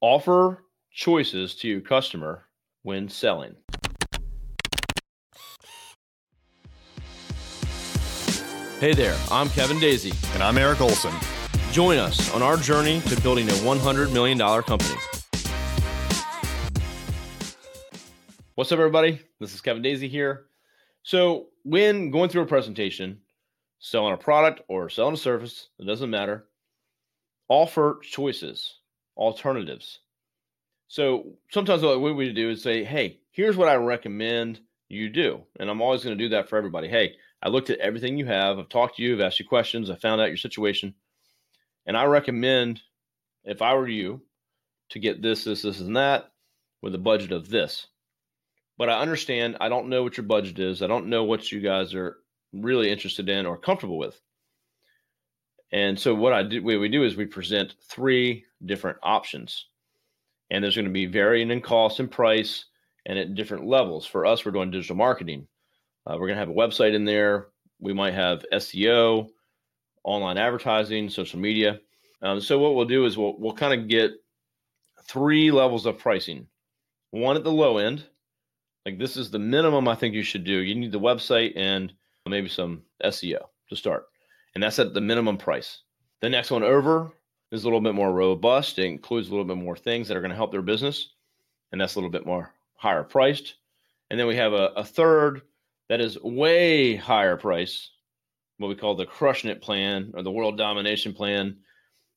Offer choices to your customer when selling. Hey there, I'm Kevin Daisy. And I'm Eric Olson. Join us on our journey to building a $100 million company. What's up, everybody? This is Kevin Daisy here. So, when going through a presentation, selling a product or selling a service, it doesn't matter, offer choices, alternatives. So, sometimes what we do is say, hey, here's what I recommend you do. And I'm always going to do that for everybody. Hey, I looked at everything you have. I've talked to you. I've asked you questions. I found out your situation. And I recommend, if I were you, to get this, this, this, and that with a budget of this. But I understand I don't know what your budget is. I don't know what you guys are really interested in or comfortable with. And so what I do what we do is we present three different options. And there's going to be varying in cost and price and at different levels. For us, we're doing digital marketing. Uh, we're going to have a website in there. We might have SEO, online advertising, social media. Um, so what we'll do is we'll we'll kind of get three levels of pricing. One at the low end, like this is the minimum I think you should do. You need the website and maybe some SEO to start, and that's at the minimum price. The next one over is a little bit more robust. It includes a little bit more things that are going to help their business, and that's a little bit more higher priced. And then we have a, a third that is way higher price, what we call the crushing it plan or the world domination plan,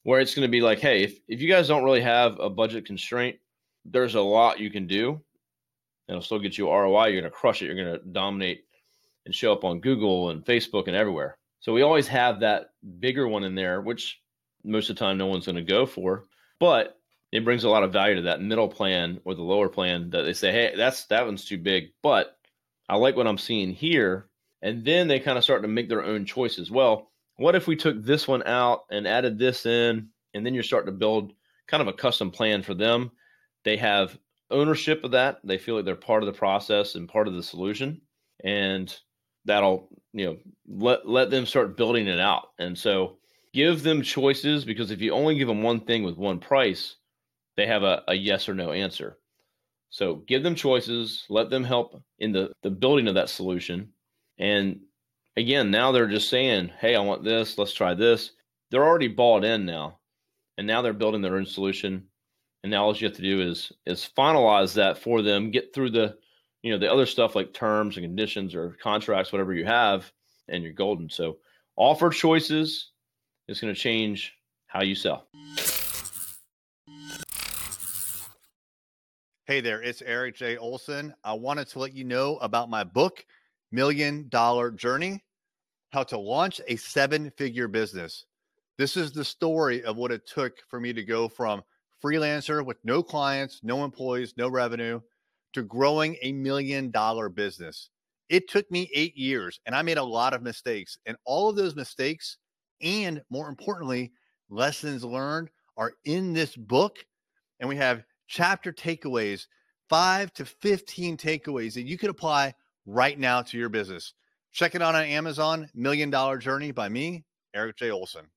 where it's going to be like, hey, if, if you guys don't really have a budget constraint, there's a lot you can do. It'll still get you ROI. You're going to crush it. You're going to dominate and show up on Google and Facebook and everywhere. So we always have that bigger one in there, which most of the time no one's going to go for, but it brings a lot of value to that middle plan or the lower plan that they say, hey, that's that one's too big, but I like what I'm seeing here. And then they kind of start to make their own choices. Well, what if we took this one out and added this in? And then you're starting to build kind of a custom plan for them. They have ownership of that. They feel like they're part of the process and part of the solution. And that'll, you know, let let them start building it out. And so give them choices because if you only give them one thing with one price, they have a, a yes or no answer. So give them choices, let them help in the, the building of that solution. And again, now they're just saying, hey, I want this, let's try this. They're already bought in now. And now they're building their own solution. And now all you have to do is is finalize that for them, get through the you know the other stuff like terms and conditions or contracts, whatever you have, and you're golden. So offer choices is going to change how you sell. Hey there, it's Eric J. Olson. I wanted to let you know about my book, Million Dollar Journey How to Launch a Seven Figure Business. This is the story of what it took for me to go from freelancer with no clients, no employees, no revenue to growing a million dollar business. It took me eight years and I made a lot of mistakes. And all of those mistakes, and more importantly, lessons learned, are in this book. And we have chapter takeaways, five to 15 takeaways that you can apply right now to your business. Check it out on Amazon, Million Dollar Journey by me, Eric J. Olson.